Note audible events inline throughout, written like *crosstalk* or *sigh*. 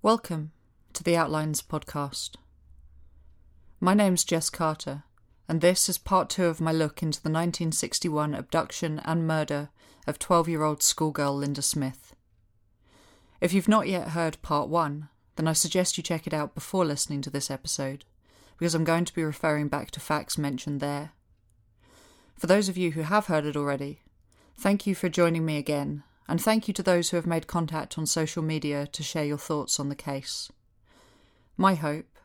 Welcome to the Outlines podcast. My name's Jess Carter, and this is part two of my look into the 1961 abduction and murder of 12 year old schoolgirl Linda Smith. If you've not yet heard part one, then I suggest you check it out before listening to this episode, because I'm going to be referring back to facts mentioned there. For those of you who have heard it already, thank you for joining me again, and thank you to those who have made contact on social media to share your thoughts on the case. My hope,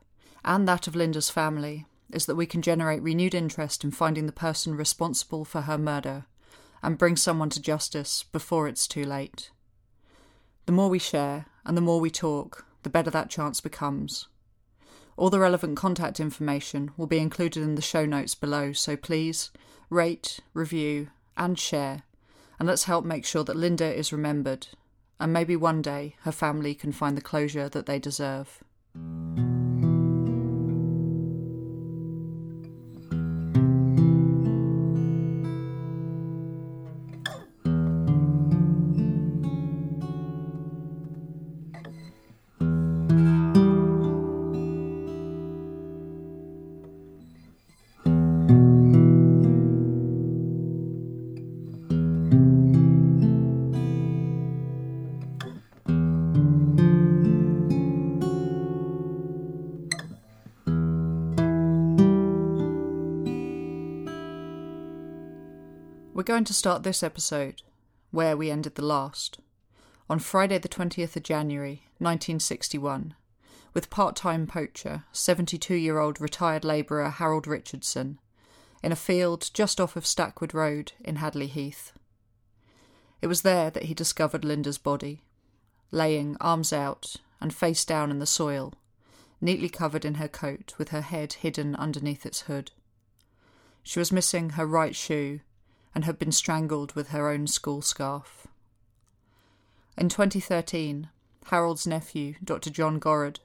and that of Linda's family, is that we can generate renewed interest in finding the person responsible for her murder and bring someone to justice before it's too late. The more we share and the more we talk, the better that chance becomes. All the relevant contact information will be included in the show notes below, so please rate, review, and share, and let's help make sure that Linda is remembered, and maybe one day her family can find the closure that they deserve. We're going to start this episode where we ended the last, on Friday, the 20th of January, 1961, with part time poacher, 72 year old retired labourer Harold Richardson, in a field just off of Stackwood Road in Hadleigh Heath. It was there that he discovered Linda's body, laying arms out and face down in the soil, neatly covered in her coat with her head hidden underneath its hood. She was missing her right shoe and had been strangled with her own school scarf. In 2013, Harold's nephew, Dr. John Gorrod,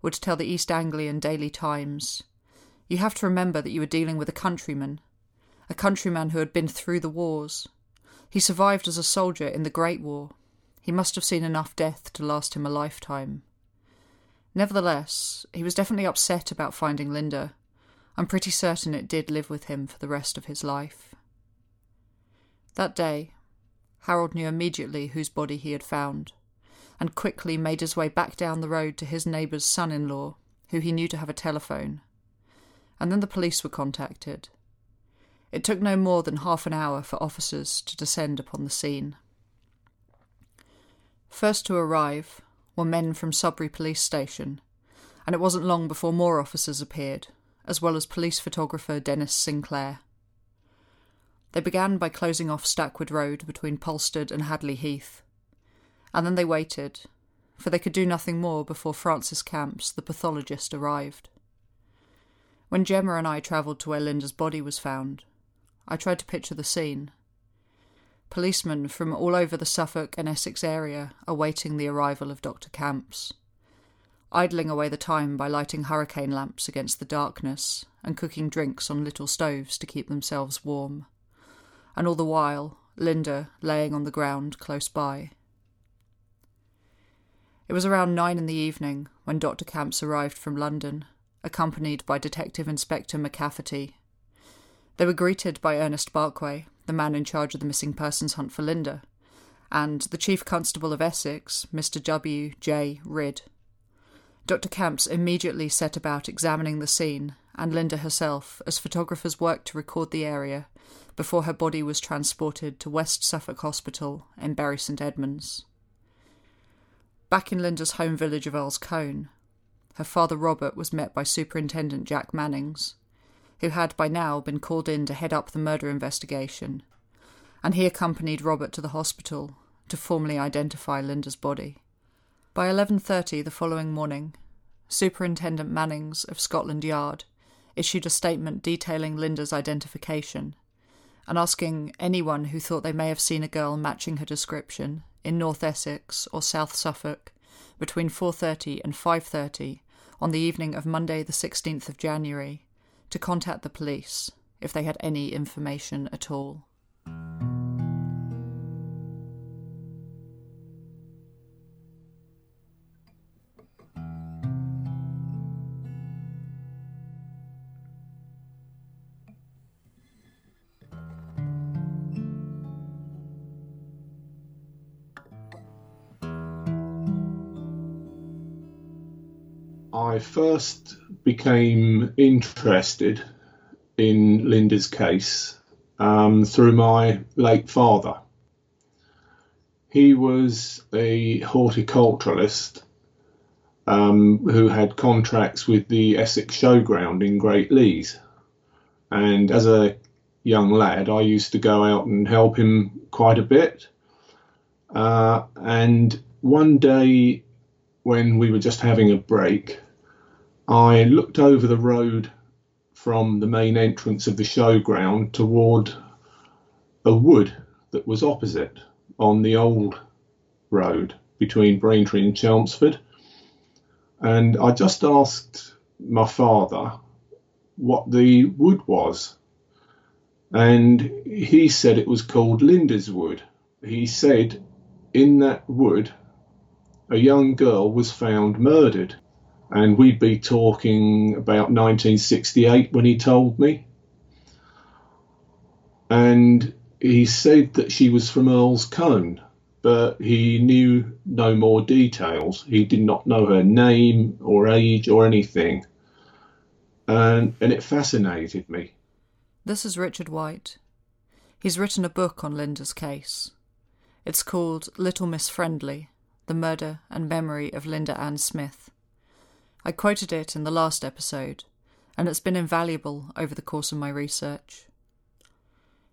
would tell the East Anglian Daily Times You have to remember that you were dealing with a countryman, a countryman who had been through the wars. He survived as a soldier in the Great War. He must have seen enough death to last him a lifetime. Nevertheless, he was definitely upset about finding Linda. I'm pretty certain it did live with him for the rest of his life. That day, Harold knew immediately whose body he had found, and quickly made his way back down the road to his neighbour's son in law, who he knew to have a telephone. And then the police were contacted. It took no more than half an hour for officers to descend upon the scene. First to arrive were men from Sudbury Police Station, and it wasn't long before more officers appeared, as well as police photographer Dennis Sinclair. They began by closing off Stackwood Road between Polstead and Hadleigh Heath. And then they waited, for they could do nothing more before Francis Camps, the pathologist, arrived. When Gemma and I travelled to where Linda's body was found, I tried to picture the scene. Policemen from all over the Suffolk and Essex area awaiting the arrival of Dr. Camps, idling away the time by lighting hurricane lamps against the darkness and cooking drinks on little stoves to keep themselves warm and all the while Linda laying on the ground close by. It was around nine in the evening when Dr. Camps arrived from London, accompanied by Detective Inspector McCafferty. They were greeted by Ernest Barkway, the man in charge of the missing persons hunt for Linda, and the Chief Constable of Essex, Mr. W. J. Ridd. Dr. Camps immediately set about examining the scene and Linda herself as photographers worked to record the area before her body was transported to West Suffolk Hospital in Bury St Edmunds. Back in Linda's home village of Earl's Colne, her father Robert was met by Superintendent Jack Mannings, who had by now been called in to head up the murder investigation, and he accompanied Robert to the hospital to formally identify Linda's body. By 11:30 the following morning, Superintendent Mannings of Scotland Yard issued a statement detailing Linda's identification and asking anyone who thought they may have seen a girl matching her description in North Essex or South Suffolk between 4:30 and 5:30 on the evening of Monday the 16th of January to contact the police if they had any information at all. I first became interested in Linda's case um, through my late father. He was a horticulturalist um, who had contracts with the Essex Showground in Great Leighs. And as a young lad, I used to go out and help him quite a bit. Uh, and one day, when we were just having a break, I looked over the road from the main entrance of the showground toward a wood that was opposite on the old road between Braintree and Chelmsford. And I just asked my father what the wood was. And he said it was called Linda's Wood. He said in that wood, a young girl was found murdered and we'd be talking about 1968 when he told me. And he said that she was from Earl's Colne, but he knew no more details. He did not know her name or age or anything. And, and it fascinated me. This is Richard White. He's written a book on Linda's case. It's called Little Miss Friendly The Murder and Memory of Linda Ann Smith. I quoted it in the last episode, and it's been invaluable over the course of my research.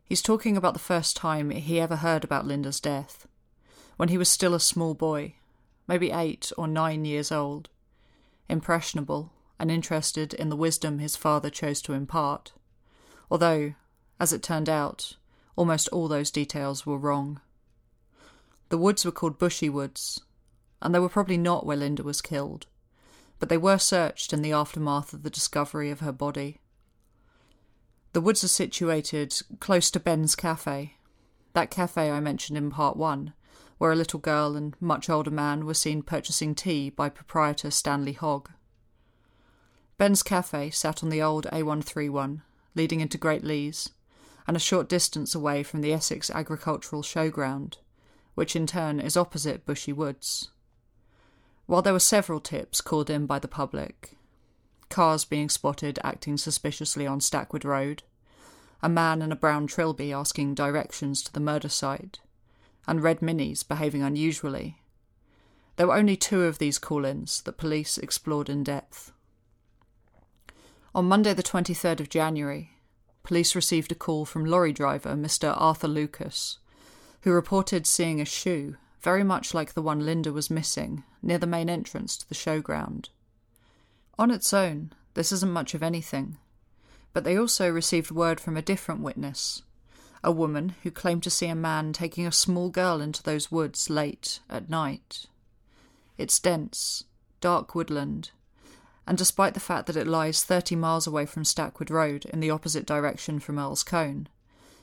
He's talking about the first time he ever heard about Linda's death, when he was still a small boy, maybe eight or nine years old, impressionable and interested in the wisdom his father chose to impart, although, as it turned out, almost all those details were wrong. The woods were called Bushy Woods, and they were probably not where Linda was killed but they were searched in the aftermath of the discovery of her body. The woods are situated close to Ben's Cafe, that cafe I mentioned in part one, where a little girl and much older man were seen purchasing tea by proprietor Stanley Hogg. Ben's Cafe sat on the old A131, leading into Great Leighs, and a short distance away from the Essex Agricultural Showground, which in turn is opposite Bushy Woods. While there were several tips called in by the public cars being spotted acting suspiciously on Stackwood Road, a man in a brown trilby asking directions to the murder site, and red minis behaving unusually. There were only two of these call ins that police explored in depth. On Monday, the 23rd of January, police received a call from lorry driver Mr. Arthur Lucas, who reported seeing a shoe very much like the one Linda was missing near the main entrance to the showground. On its own, this isn't much of anything, but they also received word from a different witness, a woman who claimed to see a man taking a small girl into those woods late at night. It's dense, dark woodland, and despite the fact that it lies 30 miles away from Stackwood Road in the opposite direction from Earl's Colne,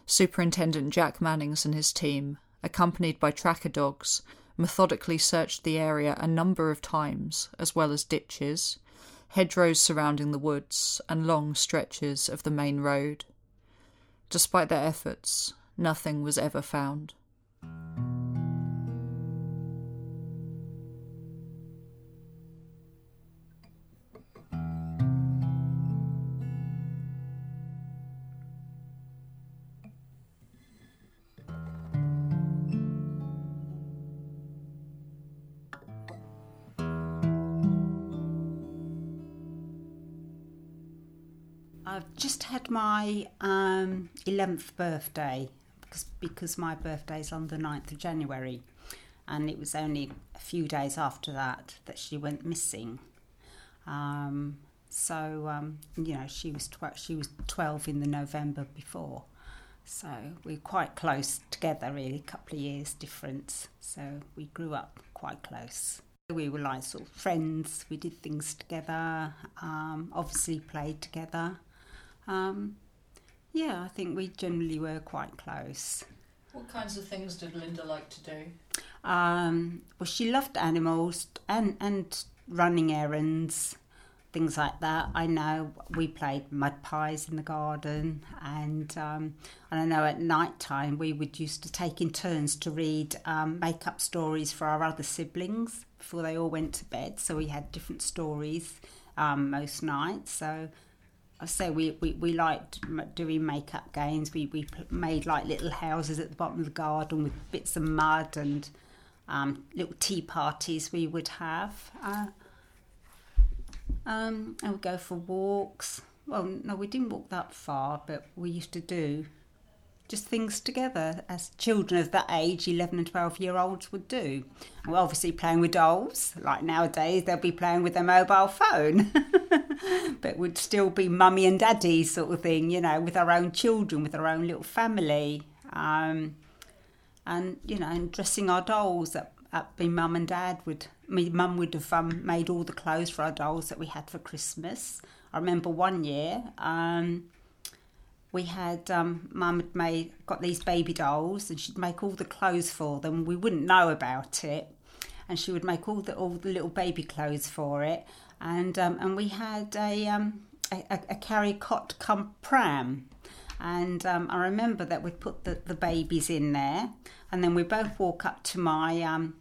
Superintendent Jack Mannings and his team accompanied by tracker dogs, methodically searched the area a number of times, as well as ditches, hedgerows surrounding the woods, and long stretches of the main road. Despite their efforts, nothing was ever found. My um, 11th birthday because, because my birthday's on the 9th of January and it was only a few days after that that she went missing. Um, so um, you know she was tw- she was 12 in the November before, so we are quite close together really, a couple of years difference. So we grew up quite close. We were like sort of friends. We did things together. Um, obviously played together. Um, yeah, I think we generally were quite close. What kinds of things did Linda like to do? Um, well, she loved animals and and running errands, things like that. I know we played mud pies in the garden, and um, and I know at night time we would used to take in turns to read um, make up stories for our other siblings before they all went to bed. So we had different stories um, most nights. So I say we, we, we liked doing makeup games. We we made like little houses at the bottom of the garden with bits of mud and um, little tea parties we would have. Uh, um, and we'd go for walks. Well, no, we didn't walk that far, but we used to do just things together as children of that age, 11 and 12 year olds would do. And we're obviously playing with dolls, like nowadays they'll be playing with their mobile phone. *laughs* but would still be mummy and daddy sort of thing, you know, with our own children, with our own little family. Um, and, you know, and dressing our dolls that, that my mum and dad would, my mum would have um, made all the clothes for our dolls that we had for Christmas. I remember one year, um, we had um, mum had made got these baby dolls and she'd make all the clothes for them we wouldn't know about it and she would make all the all the little baby clothes for it and um, and we had a um, a, a carry cot come pram and um, I remember that we'd put the, the babies in there and then we both walk up to my um,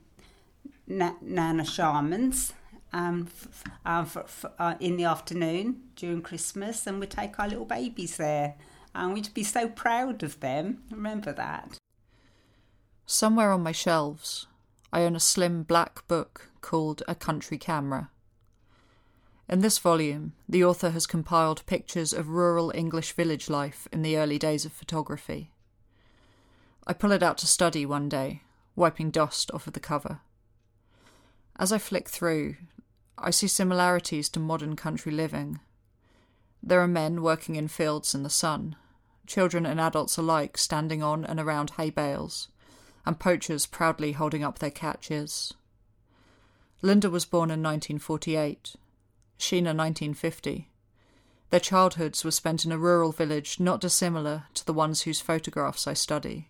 na- Nana Sharman's um, f- uh, for, for, uh, in the afternoon during Christmas and we'd take our little babies there and we'd be so proud of them. Remember that. Somewhere on my shelves, I own a slim black book called A Country Camera. In this volume, the author has compiled pictures of rural English village life in the early days of photography. I pull it out to study one day, wiping dust off of the cover. As I flick through, I see similarities to modern country living. There are men working in fields in the sun, children and adults alike standing on and around hay bales, and poachers proudly holding up their catches. Linda was born in 1948, Sheena 1950. Their childhoods were spent in a rural village not dissimilar to the ones whose photographs I study.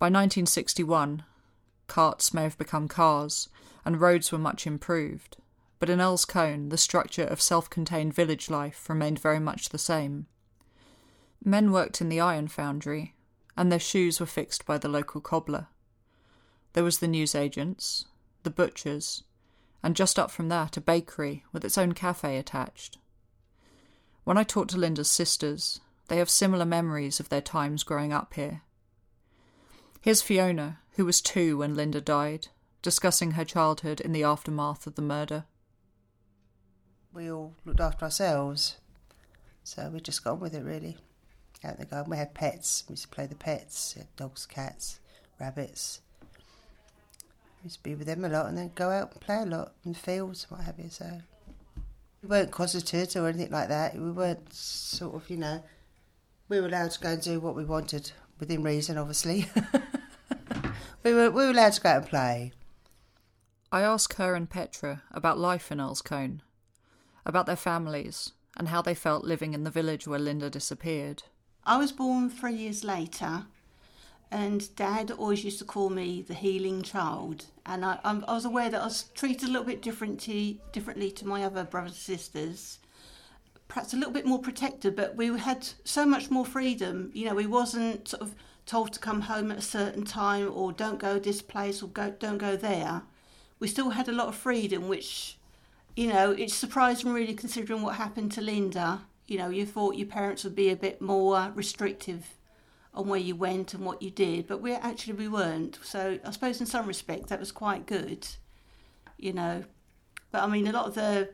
By 1961, carts may have become cars, and roads were much improved but in Earl's Colne the structure of self contained village life remained very much the same. Men worked in the iron foundry, and their shoes were fixed by the local cobbler. There was the newsagent's, the butcher's, and just up from that a bakery with its own cafe attached. When I talk to Linda's sisters, they have similar memories of their times growing up here. Here's Fiona, who was two when Linda died, discussing her childhood in the aftermath of the murder we all looked after ourselves. So we just got on with it really. Out in the garden, we had pets. We used to play the pets, dogs, cats, rabbits. We used to be with them a lot and then go out and play a lot in the fields, what have you. So we weren't closeted or anything like that. We weren't sort of, you know, we were allowed to go and do what we wanted within reason, obviously. *laughs* we were we were allowed to go out and play. I asked her and Petra about life in Earl's Colne about their families and how they felt living in the village where Linda disappeared. I was born three years later, and Dad always used to call me the healing child. And I, I was aware that I was treated a little bit differently, differently to my other brothers and sisters. Perhaps a little bit more protected, but we had so much more freedom. You know, we wasn't sort of told to come home at a certain time or don't go this place or go don't go there. We still had a lot of freedom, which you know, it's surprising really considering what happened to Linda. You know, you thought your parents would be a bit more restrictive on where you went and what you did, but we actually we weren't. So I suppose in some respect that was quite good, you know. But I mean, a lot of the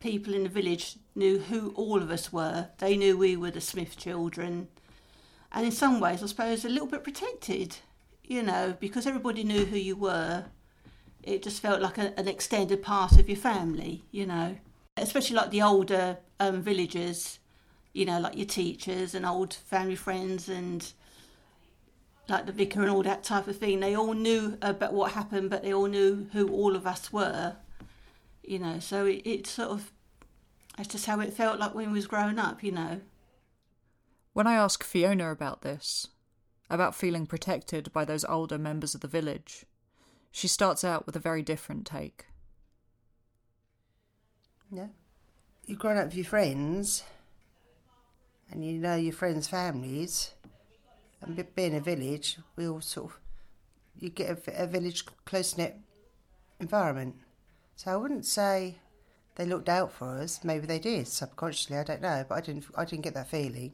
people in the village knew who all of us were. They knew we were the Smith children, and in some ways, I suppose, a little bit protected, you know, because everybody knew who you were it just felt like a, an extended part of your family, you know. Especially like the older um, villagers, you know, like your teachers and old family friends and like the vicar and all that type of thing. They all knew about what happened, but they all knew who all of us were, you know. So it, it sort of, that's just how it felt like when we was growing up, you know. When I ask Fiona about this, about feeling protected by those older members of the village, She starts out with a very different take. Yeah. You've grown up with your friends and you know your friends' families. And being a village, we all sort of, you get a, a village close knit environment. So I wouldn't say they looked out for us. Maybe they did subconsciously. I don't know, but I didn't. I didn't get that feeling.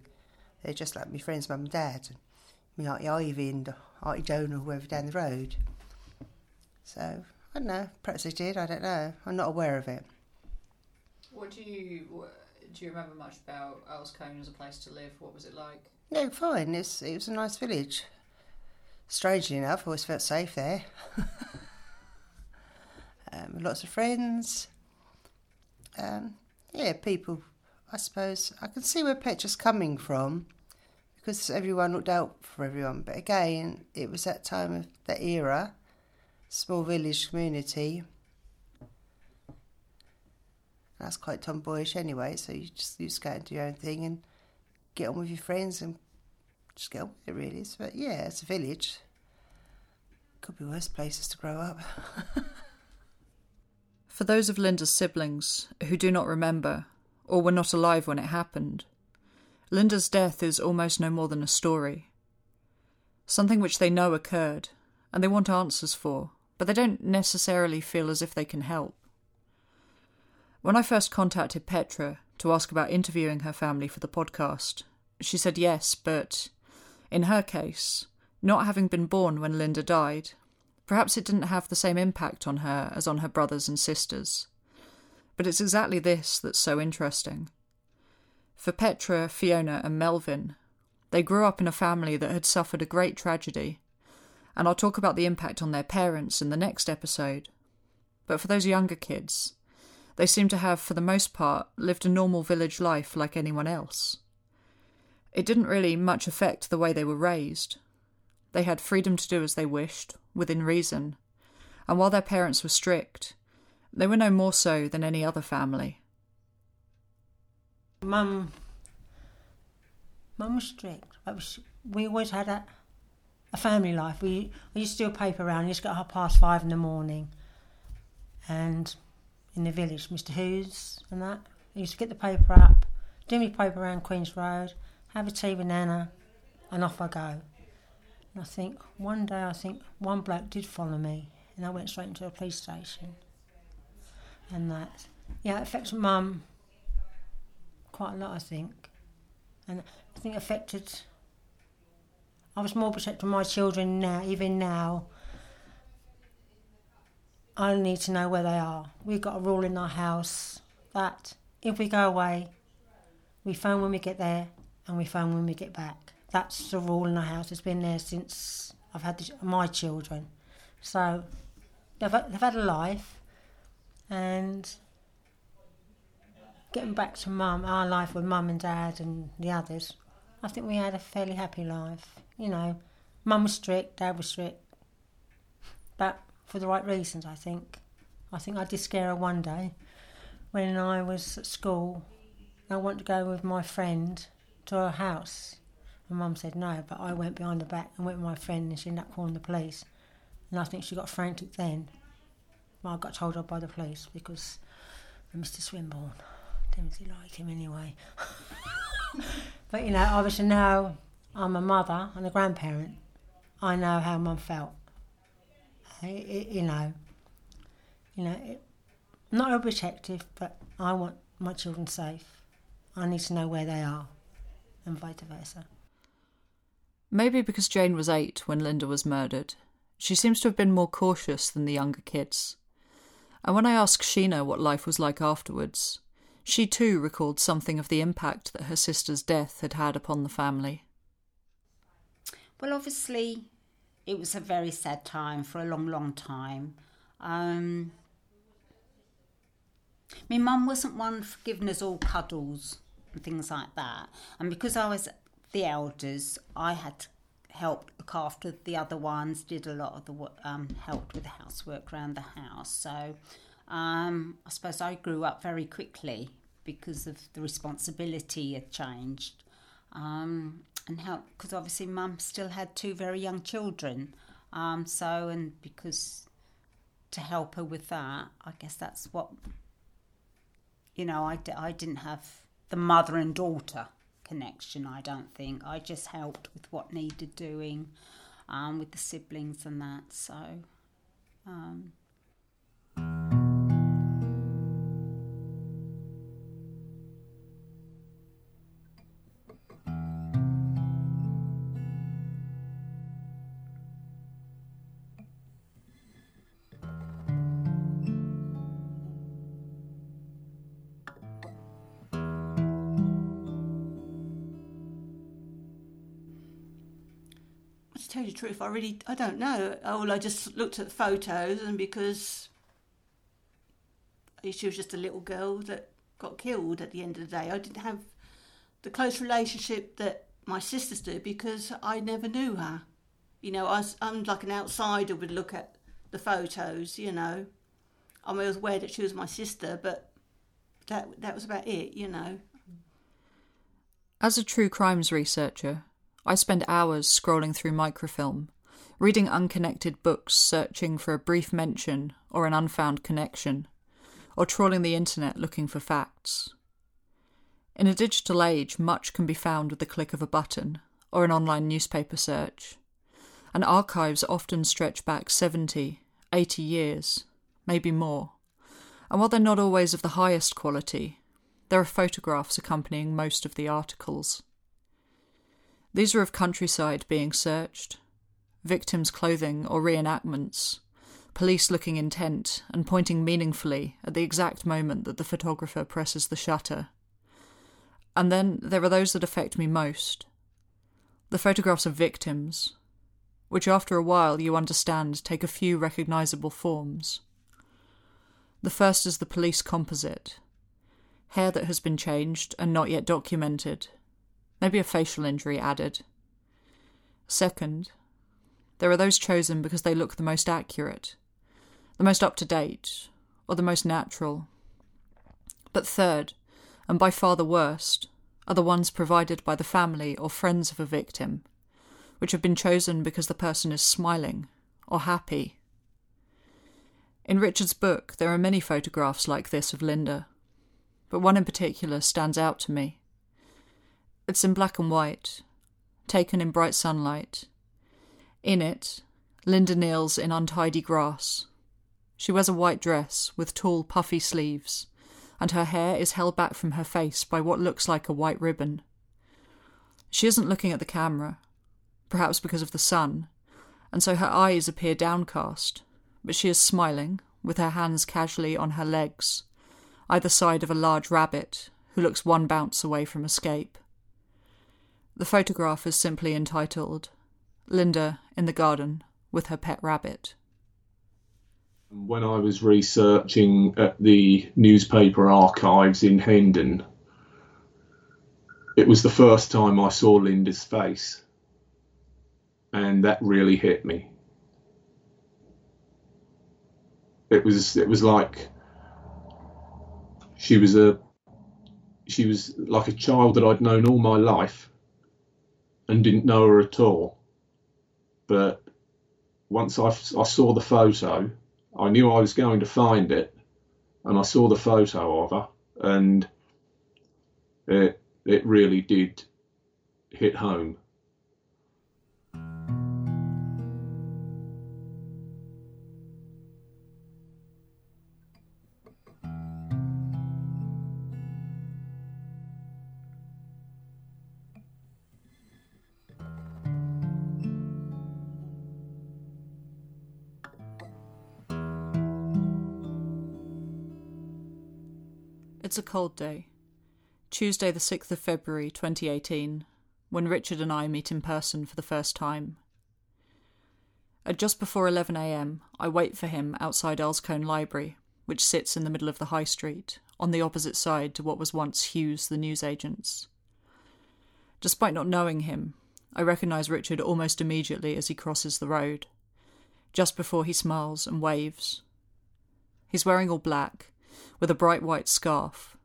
They're just like my friends' mum and dad, and me auntie Ivy and auntie Jonah, whoever down the road. So I don't know. Perhaps they did. I don't know. I'm not aware of it. What do you do? You remember much about Earl's Colne as a place to live? What was it like? No, fine. It's, it was a nice village. Strangely enough, I always felt safe there. *laughs* um, lots of friends. Um, yeah, people. I suppose I can see where Petra's coming from because everyone looked out for everyone. But again, it was that time of that era, small village community. That's quite tomboyish anyway, so you just you just go and do your own thing and get on with your friends and just get on with it really. But yeah, it's a village. Could be worse places to grow up. *laughs* For those of Linda's siblings who do not remember or were not alive when it happened, Linda's death is almost no more than a story. Something which they know occurred, and they want answers for, but they don't necessarily feel as if they can help. When I first contacted Petra to ask about interviewing her family for the podcast, she said yes, but in her case, not having been born when Linda died, perhaps it didn't have the same impact on her as on her brothers and sisters. But it's exactly this that's so interesting. For Petra, Fiona, and Melvin, they grew up in a family that had suffered a great tragedy, and I'll talk about the impact on their parents in the next episode. But for those younger kids, they seem to have, for the most part, lived a normal village life like anyone else. It didn't really much affect the way they were raised. They had freedom to do as they wished, within reason, and while their parents were strict, they were no more so than any other family. Mum, Mum was strict, was- we always had a, a family life. We, we used to do a paper round. used to get half past five in the morning, and in the village, Mr. Hughes and that. I used to get the paper up, do my paper around Queen's Road, have a tea with Nana, and off I go. And I think one day, I think one bloke did follow me, and I went straight into a police station. And that, yeah, it affects Mum quite a lot, I think. And I think it affected. I was more protective of my children now, even now. I need to know where they are. We've got a rule in our house that if we go away, we phone when we get there and we phone when we get back. That's the rule in our house. It's been there since I've had my children. So they've, they've had a life and getting back to mum, our life with mum and dad and the others, I think we had a fairly happy life. You know, mum was strict, dad was strict, but for the right reasons, I think. I think I did scare her one day when I was at school. I wanted to go with my friend to her house. My mum said no, but I went behind the back and went with my friend and she ended up calling the police. And I think she got frantic then. Well, I got told off by the police because Mr. Swinburne. Didn't really like him anyway. *laughs* but you know, obviously now I'm a mother and a grandparent. I know how mum felt. I, you know, you know, it, not overprotective, but I want my children safe. I need to know where they are, and vice versa. Maybe because Jane was eight when Linda was murdered, she seems to have been more cautious than the younger kids. And when I asked Sheena what life was like afterwards, she too recalled something of the impact that her sister's death had had upon the family. Well, obviously, it was a very sad time for a long, long time. Um, my mum wasn't one for giving us all cuddles and things like that. And because I was the elders, I had to help look after the other ones, did a lot of the um, helped with the housework around the house. So um, I suppose I grew up very quickly because of the responsibility had changed. Um, and help because obviously mum still had two very young children. Um, so and because to help her with that. I guess that's what you know. I, d- I didn't have the mother and daughter connection. I don't think I just helped with what needed doing um, with the siblings and that. So. Um, truth, I really I don't know. All I just looked at the photos, and because she was just a little girl that got killed at the end of the day, I didn't have the close relationship that my sisters do because I never knew her. You know, I was, I'm like an outsider would look at the photos. You know, I was aware that she was my sister, but that that was about it. You know. As a true crimes researcher, I spend hours scrolling through microfilm, reading unconnected books searching for a brief mention or an unfound connection, or trawling the internet looking for facts. In a digital age, much can be found with the click of a button or an online newspaper search, and archives often stretch back 70, 80 years, maybe more. And while they're not always of the highest quality, there are photographs accompanying most of the articles. These are of countryside being searched, victims' clothing or reenactments, police looking intent and pointing meaningfully at the exact moment that the photographer presses the shutter. And then there are those that affect me most. The photographs of victims, which after a while you understand take a few recognisable forms. The first is the police composite. Hair that has been changed and not yet documented, maybe a facial injury added. Second, there are those chosen because they look the most accurate, the most up to date, or the most natural. But third, and by far the worst, are the ones provided by the family or friends of a victim, which have been chosen because the person is smiling or happy. In Richard's book, there are many photographs like this of Linda, but one in particular stands out to me. It's in black and white, taken in bright sunlight. In it, Linda kneels in untidy grass. She wears a white dress with tall, puffy sleeves, and her hair is held back from her face by what looks like a white ribbon. She isn't looking at the camera, perhaps because of the sun, and so her eyes appear downcast, but she is smiling, with her hands casually on her legs, either side of a large rabbit who looks one bounce away from escape. The photograph is simply entitled Linda in the Garden with Her Pet Rabbit. When I was researching at the newspaper archives in Hendon, it was the first time I saw Linda's face, and that really hit me. It was it was like she was a she was like a child that I'd known all my life and didn't know her at all. But once I, I saw the photo, I knew I was going to find it, and I saw the photo of her, and it it really did hit home. It's a cold day. Tuesday, the 6th of February 2018, when Richard and I meet in person for the first time. At just before 11am, I wait for him outside Earl's Colne Library, which sits in the middle of the high street, on the opposite side to what was once Hughes the newsagent's. Despite not knowing him, I recognise Richard almost immediately as he crosses the road, just before he smiles and waves. He's wearing all black, with a bright white scarf,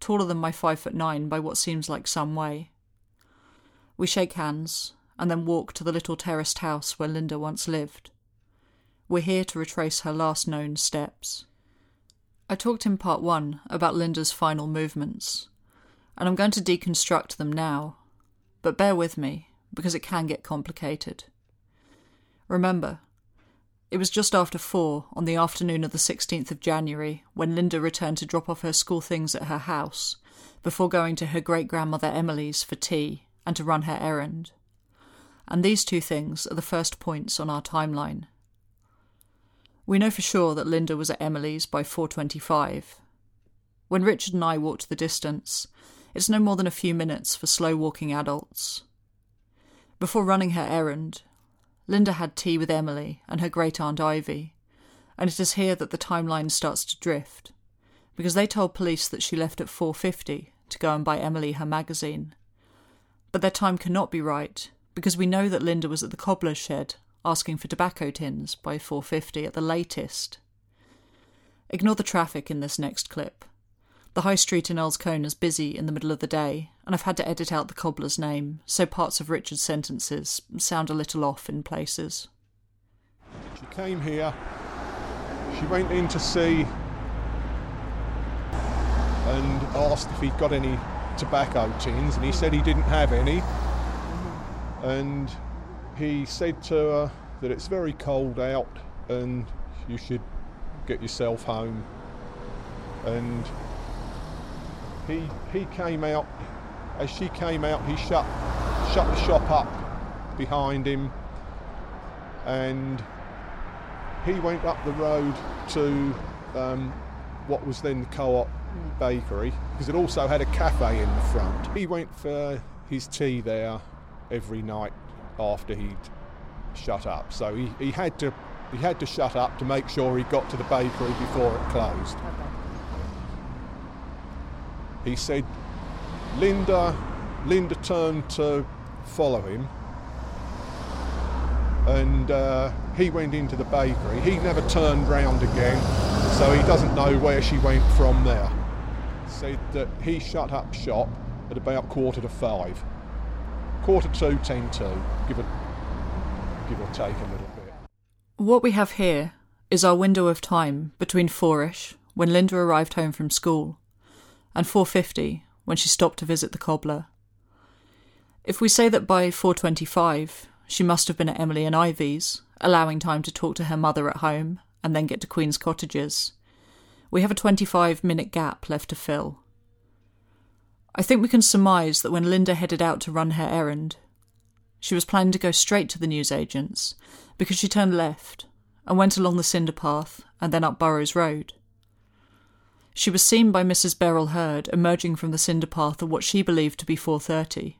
taller than my five foot nine by what seems like some way. We shake hands and then walk to the little terraced house where Linda once lived. we're here to retrace her last known steps. I talked in part one about Linda's final movements, and I'm going to deconstruct them now, but bear with me because it can get complicated. Remember, it was just after four on the afternoon of the 16th of January when Linda returned to drop off her school things at her house before going to her great grandmother Emily's for tea and to run her errand. And these two things are the first points on our timeline. We know for sure that Linda was at Emily's by 4:25. When Richard and I walked the distance, it's no more than a few minutes for slow walking adults. Before running her errand, Linda had tea with Emily and her great aunt Ivy, and it is here that the timeline starts to drift, because they told police that she left at 4:50 to go and buy Emily her magazine. But their time cannot be right, because we know that Linda was at the cobbler's shed asking for tobacco tins by 4:50 at the latest. Ignore the traffic in this next clip. The high street in Earl's Colne is busy in the middle of the day, and I've had to edit out the cobbler's name, so parts of Richard's sentences sound a little off in places. She came here, she went in to see and asked if he'd got any tobacco tins, and he said he didn't have any. And he said to her that it's very cold out and you should get yourself home. And he he came out as she came out he shut shut the shop up behind him. And he went up the road to um, what was then the co-op bakery because it also had a cafe in the front. He went for his tea there every night after he'd shut up. So he, he had to he had to shut up to make sure he got to the bakery before it closed. He said Linda Linda turned to follow him and uh, he went into the bakery. He never turned round again, so he doesn't know where she went from there. Said that he shut up shop at about quarter to five. Quarter to, ten to, give, a, give or take a little bit. What we have here is our window of time between fourish, when Linda arrived home from school, and 4.50, when she stopped to visit the cobbler. If we say that by 4.25 she must have been at Emily and Ivy's, allowing time to talk to her mother at home and then get to Queen's Cottages, we have a 25 minute gap left to fill. I think we can surmise that when Linda headed out to run her errand, she was planning to go straight to the newsagents because she turned left and went along the cinder path and then up Burrows Road. She was seen by Mrs. Beryl Hurd emerging from the cinder path at what she believed to be 4:30.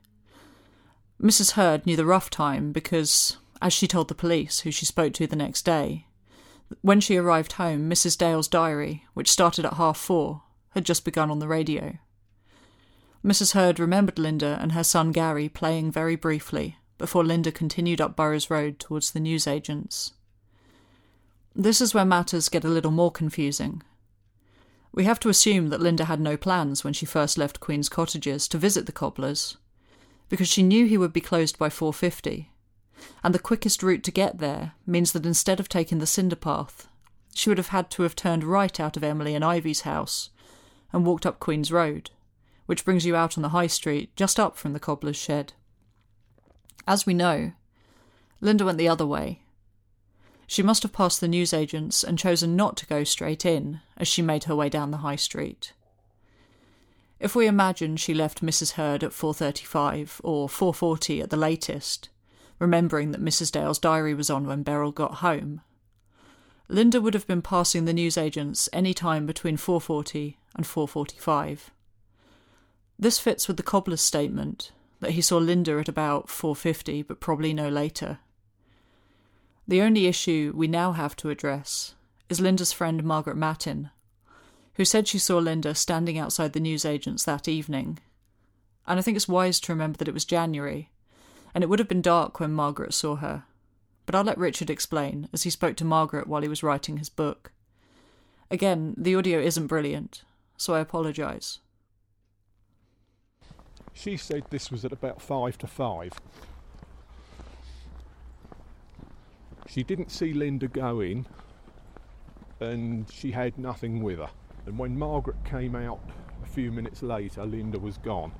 Mrs. Hurd knew the rough time because, as she told the police, who she spoke to the next day, when she arrived home, Mrs. Dale's diary, which started at half four, had just begun on the radio. Mrs. Hurd remembered Linda and her son Gary playing very briefly before Linda continued up Burrows Road towards the newsagents. This is where matters get a little more confusing. We have to assume that Linda had no plans when she first left Queen's Cottages to visit the cobblers, because she knew he would be closed by 4.50, and the quickest route to get there means that instead of taking the cinder path, she would have had to have turned right out of Emily and Ivy's house and walked up Queen's Road, which brings you out on the high street just up from the cobbler's shed. As we know, Linda went the other way. She must have passed the newsagents and chosen not to go straight in as she made her way down the high street. If we imagine she left Mrs. Hurd at 4:35 or 4:40 at the latest, remembering that Mrs. Dale's diary was on when Beryl got home, Linda would have been passing the newsagents any time between 4:40 and 4:45. This fits with the cobbler's statement that he saw Linda at about 4:50 but probably no later. The only issue we now have to address is Linda's friend Margaret Matin, who said she saw Linda standing outside the newsagents that evening. And I think it's wise to remember that it was January, and it would have been dark when Margaret saw her. But I'll let Richard explain, as he spoke to Margaret while he was writing his book. Again, the audio isn't brilliant, so I apologise. She said this was at about five to five. She didn't see Linda go in, and she had nothing with her. And when Margaret came out a few minutes later, Linda was gone.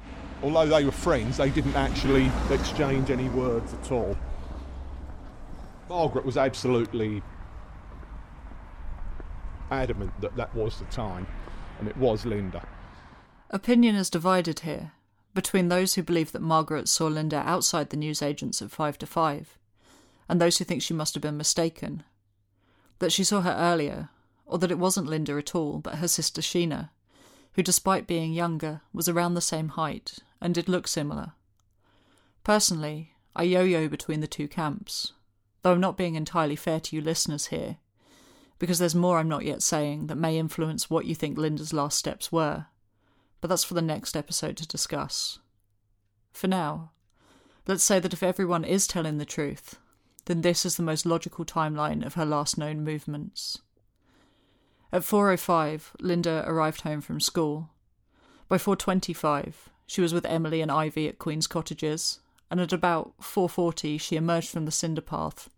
Although they were friends, they didn't actually exchange any words at all. Margaret was absolutely adamant that that was the time, and it was Linda. Opinion is divided here between those who believe that Margaret saw Linda outside the newsagents at five to five, and those who think she must have been mistaken. That she saw her earlier, or that it wasn't Linda at all, but her sister Sheena, who, despite being younger, was around the same height and did look similar. Personally, I yo yo between the two camps, though I'm not being entirely fair to you listeners here, because there's more I'm not yet saying that may influence what you think Linda's last steps were, but that's for the next episode to discuss. For now, let's say that if everyone is telling the truth, then this is the most logical timeline of her last known movements. At 4:05, Linda arrived home from school. By 4:25, she was with Emily and Ivy at Queen's Cottages, and at about 4:40 she emerged from the cinder path,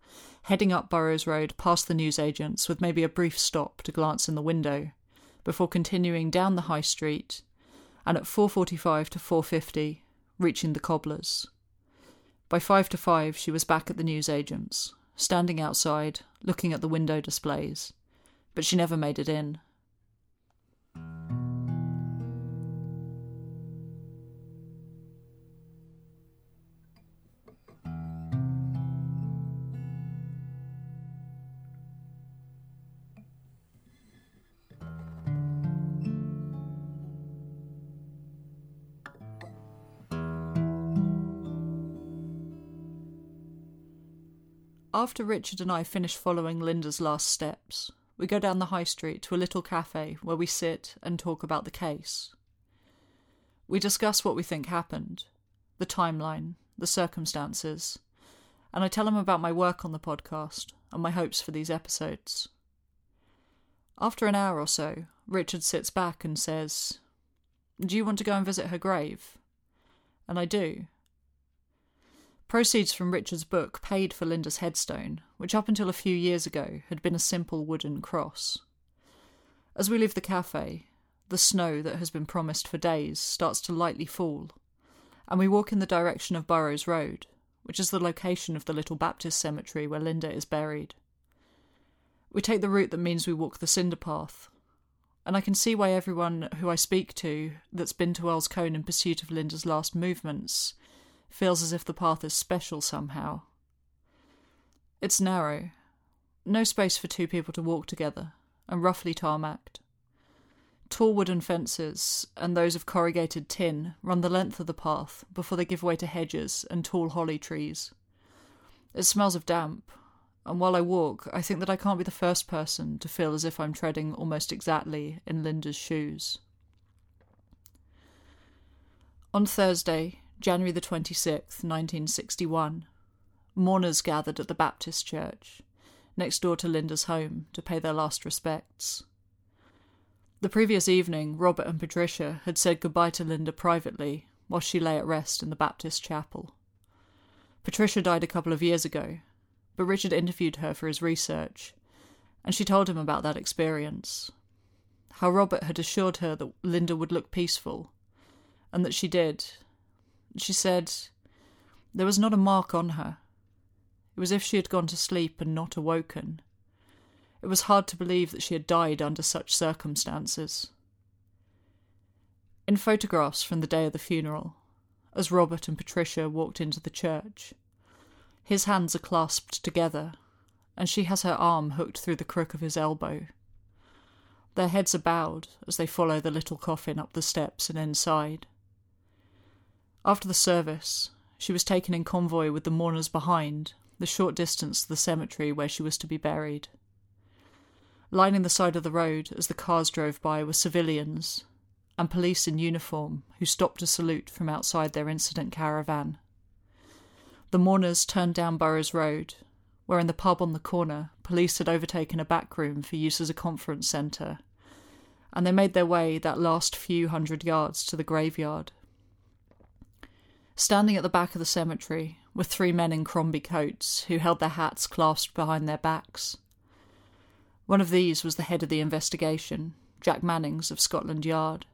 heading up Burrows Road past the newsagents with maybe a brief stop to glance in the window, before continuing down the high street, and at 4:45 to 4:50 reaching the cobblers. By 5 to 5 she was back at the newsagents, standing outside, looking at the window displays but she never made it in. After Richard and I finish following Linda's last steps, we go down the high street to a little cafe where we sit and talk about the case. We discuss what we think happened, the timeline, the circumstances, and I tell him about my work on the podcast and my hopes for these episodes. After an hour or so, Richard sits back and says, Do you want to go and visit her grave? And I do. Proceeds from Richard's book paid for Linda's headstone, which up until a few years ago had been a simple wooden cross. As we leave the cafe, the snow that has been promised for days starts to lightly fall, and we walk in the direction of Burrows Road, which is the location of the little Baptist cemetery where Linda is buried. We take the route that means we walk the cinder path, and I can see why everyone who I speak to that's been to Earl's Colne in pursuit of Linda's last movements feels as if the path is special somehow. It's narrow, no space for two people to walk together, and roughly tarmacked. Tall wooden fences and those of corrugated tin run the length of the path before they give way to hedges and tall holly trees. It smells of damp, and while I walk, I think that I can't be the first person to feel as if I'm treading almost exactly in Linda's shoes. On Thursday, January the 26th, 1961. Mourners gathered at the Baptist church, next door to Linda's home, to pay their last respects. The previous evening, Robert and Patricia had said goodbye to Linda privately while she lay at rest in the Baptist chapel. Patricia died a couple of years ago, but Richard interviewed her for his research, and she told him about that experience. How Robert had assured her that Linda would look peaceful, and that she did, she said there was not a mark on her. It was as if she had gone to sleep and not awoken. It was hard to believe that she had died under such circumstances. In photographs from the day of the funeral, as Robert and Patricia walked into the church, his hands are clasped together, and she has her arm hooked through the crook of his elbow. Their heads are bowed as they follow the little coffin up the steps and inside. After the service, she was taken in convoy with the mourners behind, the short distance to the cemetery where she was to be buried. Lining the side of the road as the cars drove by were civilians and police in uniform who stopped to salute from outside their incident caravan. The mourners turned down Burrows Road, where in the pub on the corner police had overtaken a back room for use as a conference centre, and they made their way that last few hundred yards to the graveyard. Standing at the back of the cemetery were three men in Crombie coats who held their hats clasped behind their backs. One of these was the head of the investigation, Jack Mannings of Scotland Yard.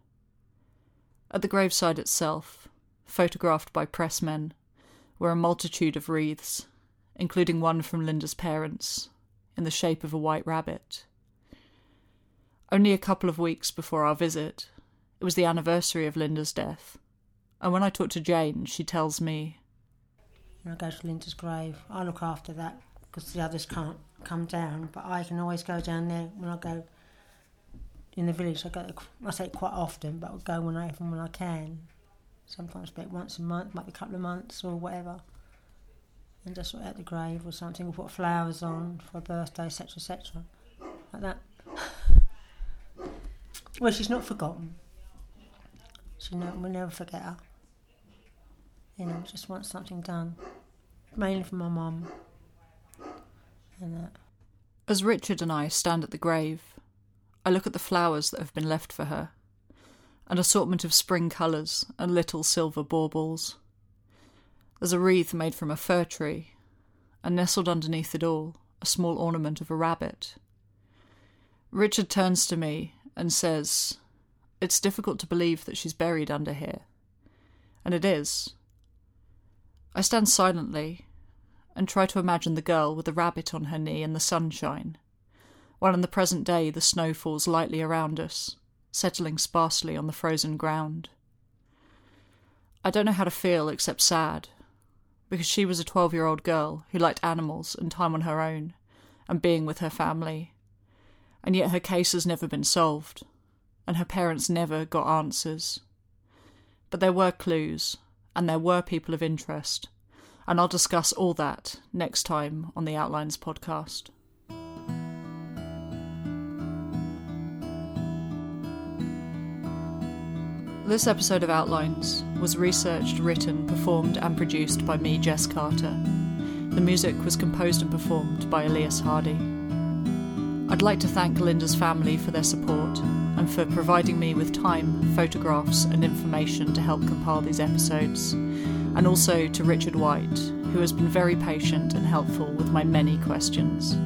At the graveside itself, photographed by pressmen, were a multitude of wreaths, including one from Linda's parents, in the shape of a white rabbit. Only a couple of weeks before our visit, it was the anniversary of Linda's death, and when I talk to Jane, she tells me When I go to Linda's grave, I look after that because the others can't come down, but I can always go down there when I go in the village. I go, I say it quite often, but I go whenever when I can. Sometimes about once a month, might be a couple of months or whatever. And just at the grave or something, we'll put flowers on for a birthday, etc., etc. Like that. *laughs* well, she's not forgotten. She ne- we'll never forget her. You know, just want something done. Mainly for my mum. And that. As Richard and I stand at the grave, I look at the flowers that have been left for her an assortment of spring colours and little silver baubles. There's a wreath made from a fir tree, and nestled underneath it all, a small ornament of a rabbit. Richard turns to me and says, It's difficult to believe that she's buried under here. And it is. I stand silently and try to imagine the girl with the rabbit on her knee in the sunshine, while in the present day the snow falls lightly around us, settling sparsely on the frozen ground. I don't know how to feel except sad, because she was a 12 year old girl who liked animals and time on her own, and being with her family, and yet her case has never been solved, and her parents never got answers. But there were clues, and there were people of interest, and I'll discuss all that next time on the Outlines podcast. This episode of Outlines was researched, written, performed, and produced by me, Jess Carter. The music was composed and performed by Elias Hardy. I'd like to thank Linda's family for their support and for providing me with time, photographs, and information to help compile these episodes, and also to Richard White, who has been very patient and helpful with my many questions.